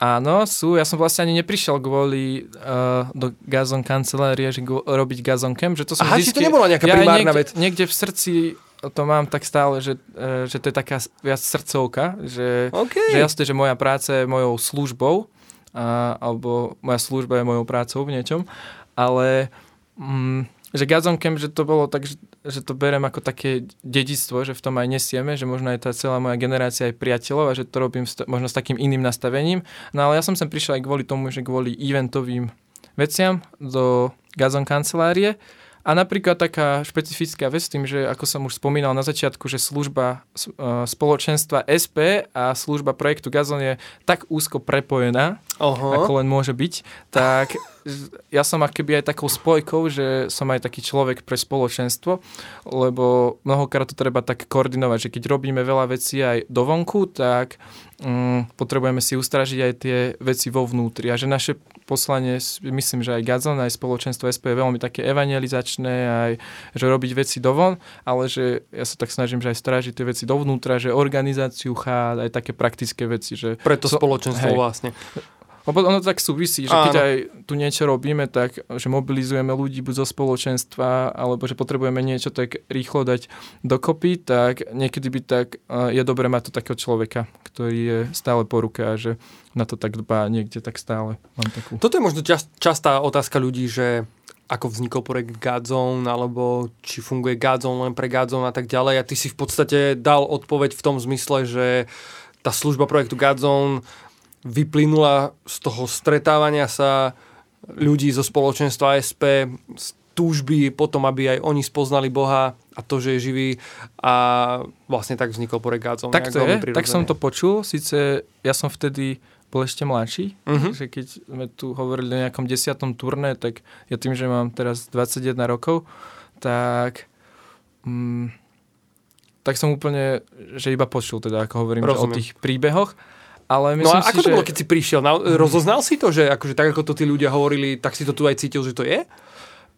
Áno, sú. Ja som vlastne ani neprišiel kvôli uh, do Gazon kancelárie, že go, robiť Gazon Camp, že to som Aha, či to nebola nejaká ja primárna niekde, vec. Niekde v srdci to mám tak stále, že, uh, že to je taká viac srdcovka, že, OK. že jasné, že moja práca je mojou službou, a, alebo moja služba je mojou prácou v niečom, ale mm, že Gazon Camp, že to bolo tak, že, že to berem ako také dedictvo, že v tom aj nesieme, že možno aj tá celá moja generácia aj priateľov a že to robím možno s takým iným nastavením. No ale ja som sem prišiel aj kvôli tomu, že kvôli eventovým veciam do Gazon kancelárie a napríklad taká špecifická vec tým, že ako som už spomínal na začiatku, že služba e, spoločenstva SP a služba projektu Gazon je tak úzko prepojená, Aha. ako len môže byť, tak [laughs] ja som akoby aj takou spojkou, že som aj taký človek pre spoločenstvo, lebo mnohokrát to treba tak koordinovať, že keď robíme veľa vecí aj dovonku, tak um, potrebujeme si ustražiť aj tie veci vo vnútri a že naše poslanie, myslím, že aj Gazon, aj spoločenstvo SP je veľmi také evangelizačné, aj že robiť veci dovon, ale že ja sa tak snažím, že aj strážiť tie veci dovnútra, že organizáciu chát, aj také praktické veci. Že Preto spoločenstvo hej, vlastne. Lebo ono tak súvisí, že keď aj tu niečo robíme, tak že mobilizujeme ľudí buď zo spoločenstva, alebo že potrebujeme niečo tak rýchlo dať dokopy, tak niekedy by tak je dobré mať to takého človeka, ktorý je stále po ruke a že na to tak dbá niekde tak stále. Mám takú... Toto je možno čas, častá otázka ľudí, že ako vznikol projekt Godzone, alebo či funguje Godzone len pre Godzone a tak ďalej. A ty si v podstate dal odpoveď v tom zmysle, že tá služba projektu Godzone vyplynula z toho stretávania sa ľudí zo spoločenstva ASP, z túžby potom, aby aj oni spoznali Boha a to, že je živý a vlastne tak vznikol Porek Gádzom. Tak to je, tak som to počul, síce ja som vtedy bol ešte mladší, uh-huh. že keď sme tu hovorili o nejakom desiatom turné, tak ja tým, že mám teraz 21 rokov, tak mm, tak som úplne, že iba počul teda, ako hovorím, o tých príbehoch ale no a ako si, to že... bolo, keď si prišiel? Na, rozoznal si to, že akože tak, ako to tí ľudia hovorili, tak si to tu aj cítil, že to je?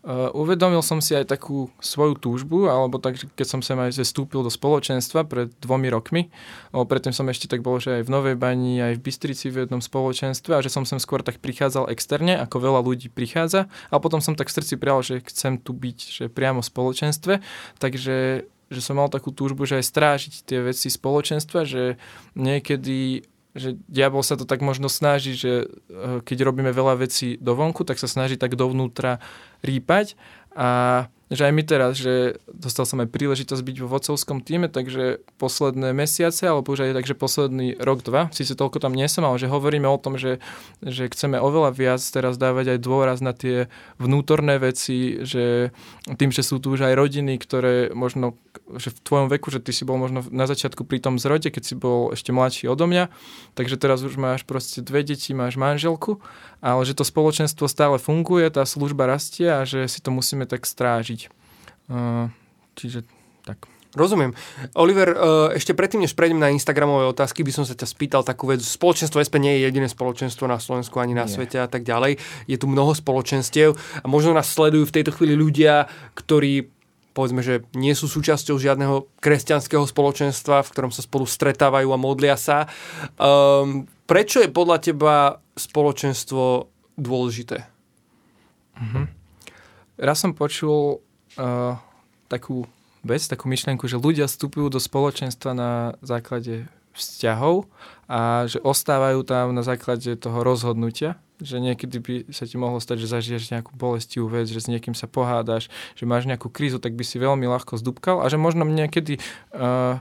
Uh, uvedomil som si aj takú svoju túžbu, alebo tak, keď som sa aj vstúpil do spoločenstva pred dvomi rokmi, lebo predtým som ešte tak bol, že aj v Novej Bani, aj v Bystrici v jednom spoločenstve a že som sem skôr tak prichádzal externe, ako veľa ľudí prichádza a potom som tak v srdci prijal, že chcem tu byť že priamo v spoločenstve, takže že som mal takú túžbu, že aj strážiť tie veci spoločenstva, že niekedy že diabol sa to tak možno snaží, že eh, keď robíme veľa vecí dovonku, tak sa snaží tak dovnútra rýpať a že aj my teraz, že dostal som aj príležitosť byť vo vodcovskom týme, takže posledné mesiace, alebo už aj takže posledný rok, dva, síce toľko tam nie som, ale že hovoríme o tom, že, že chceme oveľa viac teraz dávať aj dôraz na tie vnútorné veci, že tým, že sú tu už aj rodiny, ktoré možno, že v tvojom veku, že ty si bol možno na začiatku pri tom zrode, keď si bol ešte mladší odo mňa, takže teraz už máš proste dve deti, máš manželku, ale že to spoločenstvo stále funguje, tá služba rastie a že si to musíme tak strážiť. Čiže tak. Rozumiem. Oliver, ešte predtým, než prejdem na Instagramové otázky, by som sa ťa spýtal takú vec. Spoločenstvo SP nie je jediné spoločenstvo na Slovensku ani na nie. svete a tak ďalej. Je tu mnoho spoločenstiev a možno nás sledujú v tejto chvíli ľudia, ktorí povedzme, že nie sú súčasťou žiadneho kresťanského spoločenstva, v ktorom sa spolu stretávajú a modlia sa. Um, prečo je podľa teba spoločenstvo dôležité? Mm-hmm. Raz som počul uh, takú vec, takú myšlienku, že ľudia vstupujú do spoločenstva na základe vzťahov a že ostávajú tam na základe toho rozhodnutia, že niekedy by sa ti mohlo stať, že zažiješ nejakú bolestivú vec, že s niekým sa pohádaš, že máš nejakú krízu, tak by si veľmi ľahko zdúbkal a že možno niekedy uh,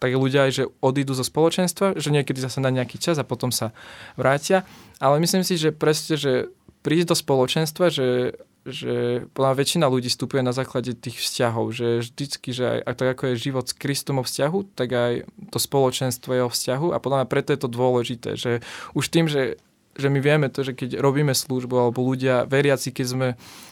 tak ľudia aj, že odídu zo spoločenstva, že niekedy zase na nejaký čas a potom sa vrátia. Ale myslím si, že presne, že prísť do spoločenstva, že že podľa väčšina ľudí vstupuje na základe tých vzťahov, že vždycky, že aj, tak ako je život s Kristom o vzťahu, tak aj to spoločenstvo je o vzťahu a podľa mňa preto je to dôležité, že už tým, že, že my vieme to, že keď robíme službu alebo ľudia veriaci, keď sme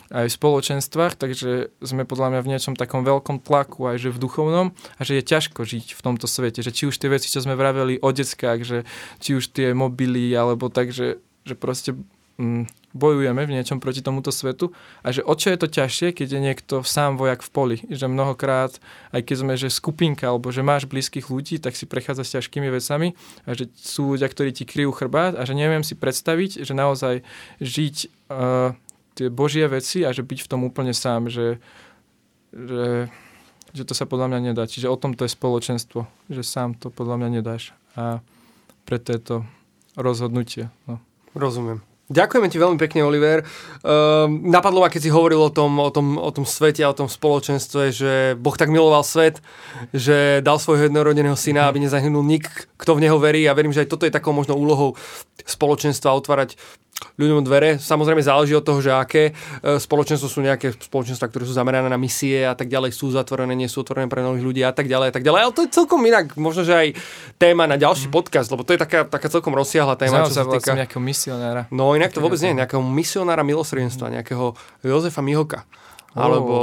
aj v spoločenstvách, takže sme podľa mňa v niečom takom veľkom tlaku aj že v duchovnom a že je ťažko žiť v tomto svete, že či už tie veci, čo sme vraveli o deckách, že či už tie mobily alebo tak, že, že proste mm, bojujeme v niečom proti tomuto svetu a že o čo je to ťažšie, keď je niekto sám vojak v poli. Že mnohokrát, aj keď sme že skupinka alebo že máš blízkych ľudí, tak si prechádza s ťažkými vecami a že sú ľudia, ktorí ti kryjú chrbát a že neviem si predstaviť, že naozaj žiť uh, tie božie veci a že byť v tom úplne sám, že, že, že to sa podľa mňa nedá. Čiže o tom to je spoločenstvo, že sám to podľa mňa nedáš. A preto je to rozhodnutie. No. Rozumiem. Ďakujeme ti veľmi pekne, Oliver. Um, napadlo ma, keď si hovoril o tom, o, tom, o tom svete a o tom spoločenstve, že Boh tak miloval svet, že dal svojho jednorodeného syna, aby nezahynul nik, kto v neho verí. A verím, že aj toto je takou možno úlohou spoločenstva otvárať ľuďom dvere. Samozrejme záleží od toho, že aké e, spoločenstvo sú nejaké spoločenstva, ktoré sú zamerané na misie a tak ďalej, sú zatvorené, nie sú otvorené pre nových ľudí a tak ďalej a tak ďalej. Ale to je celkom inak, možno, že aj téma na ďalší mm. podcast, lebo to je taká, taká celkom rozsiahla téma, Znamená čo sa týka... nejakého misionára. No inak to vôbec nie, nejakého misionára milosrdenstva, nejakého Jozefa Mihoka. Oh. Alebo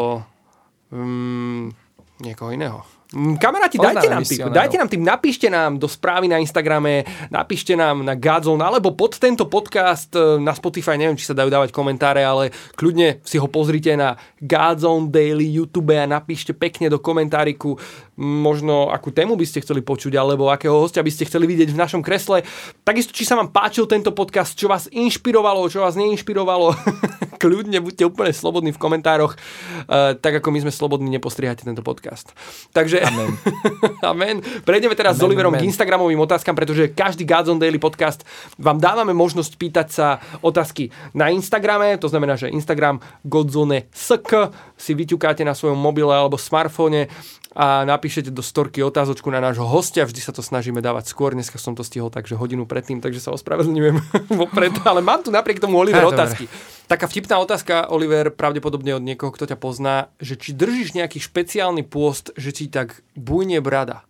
um, niekoho iného. Mm, kamaráti, dajte nám, tým, dajte nám tým, napíšte nám do správy na Instagrame, napíšte nám na Godzone, alebo pod tento podcast e, na Spotify, neviem, či sa dajú dávať komentáre, ale kľudne si ho pozrite na Godzone Daily YouTube a napíšte pekne do komentáriku možno akú tému by ste chceli počuť, alebo akého hostia by ste chceli vidieť v našom kresle. Takisto, či sa vám páčil tento podcast, čo vás inšpirovalo, čo vás neinšpirovalo, [laughs] kľudne buďte úplne slobodní v komentároch, uh, tak ako my sme slobodní, nepostrihajte tento podcast. Takže, amen. [laughs] amen. Prejdeme teraz amen, s Oliverom amen. k Instagramovým otázkam, pretože každý Godzone Daily podcast vám dávame možnosť pýtať sa otázky na Instagrame, to znamená, že Instagram Godzone SK si vyťukáte na svojom mobile alebo smartfóne a napíšete do storky otázočku na nášho hostia. Vždy sa to snažíme dávať skôr. Dneska som to stihol takže hodinu predtým, takže sa ospravedlňujem [laughs] vopred. Ale mám tu napriek tomu Oliver Aj, otázky. Dobre. Taká vtipná otázka, Oliver, pravdepodobne od niekoho, kto ťa pozná, že či držíš nejaký špeciálny pôst, že ti tak bujne brada?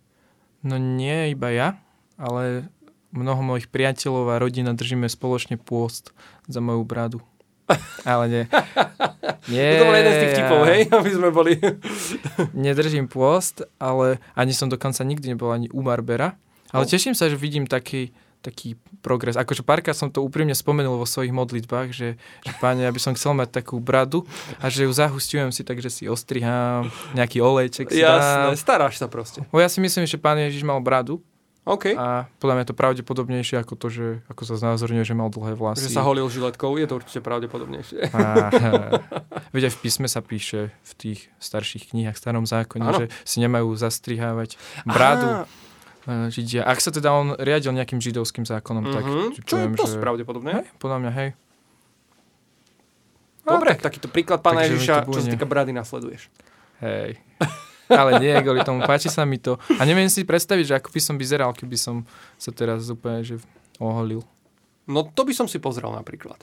No nie iba ja, ale mnoho mojich priateľov a rodina držíme spoločne pôst za moju bradu. Ale nie. [laughs] nie to bol jeden z tých typov, hej? [laughs] Aby sme boli... [laughs] Nedržím pôst, ale ani som dokonca nikdy nebol ani u Barbera. Ale oh. teším sa, že vidím taký, taký progres. Akože párkrát som to úprimne spomenul vo svojich modlitbách, že, že páne, aby som chcel mať takú bradu a že ju zahustujem si tak, že si ostrihám, nejaký olejček si Jasné, dám. staráš sa proste. O, ja si myslím, že pán Ježiš mal bradu Okay. A podľa mňa je to pravdepodobnejšie ako to, že ako sa znázorňuje, že mal dlhé vlasy. Že sa holil žiletkou, je to určite pravdepodobnejšie. A, [laughs] veď aj v písme sa píše v tých starších knihách, v starom zákone, ano. že si nemajú zastrihávať bradu. Aha. Židia. Ak sa teda on riadil nejakým židovským zákonom, mm-hmm. tak mhm. čo je dosť že... pravdepodobné. Hej, podľa mňa, hej. Dobre, no, tak, takýto príklad pána Ježiša, čo sa týka brady, nasleduješ. Hej. [laughs] ale nie kvôli tomu. Páči sa mi to. A neviem si predstaviť, že ako by som vyzeral, keby som sa teraz úplne že oholil. No to by som si pozrel napríklad.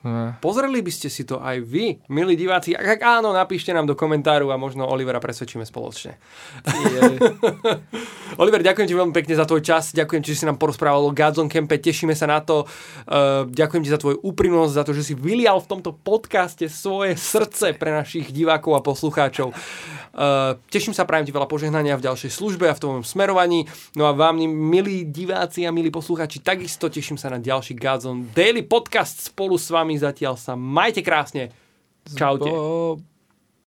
Ne. Pozreli by ste si to aj vy, milí diváci? Ak, ak áno, napíšte nám do komentáru a možno Olivera presvedčíme spoločne. [laughs] Oliver, ďakujem ti veľmi pekne za tvoj čas, ďakujem ti, že si nám porozprával o Godzone Campe, tešíme sa na to. Uh, ďakujem ti za tvoju úprimnosť, za to, že si vylial v tomto podcaste svoje srdce pre našich divákov a poslucháčov. Uh, teším sa, prajem ti veľa požehnania v ďalšej službe a v tvojom smerovaní. No a vám, milí diváci a milí poslucháči, takisto teším sa na ďalší Godzone Daily Podcast spolu s vami vami zatiaľ sa majte krásne. Čaute.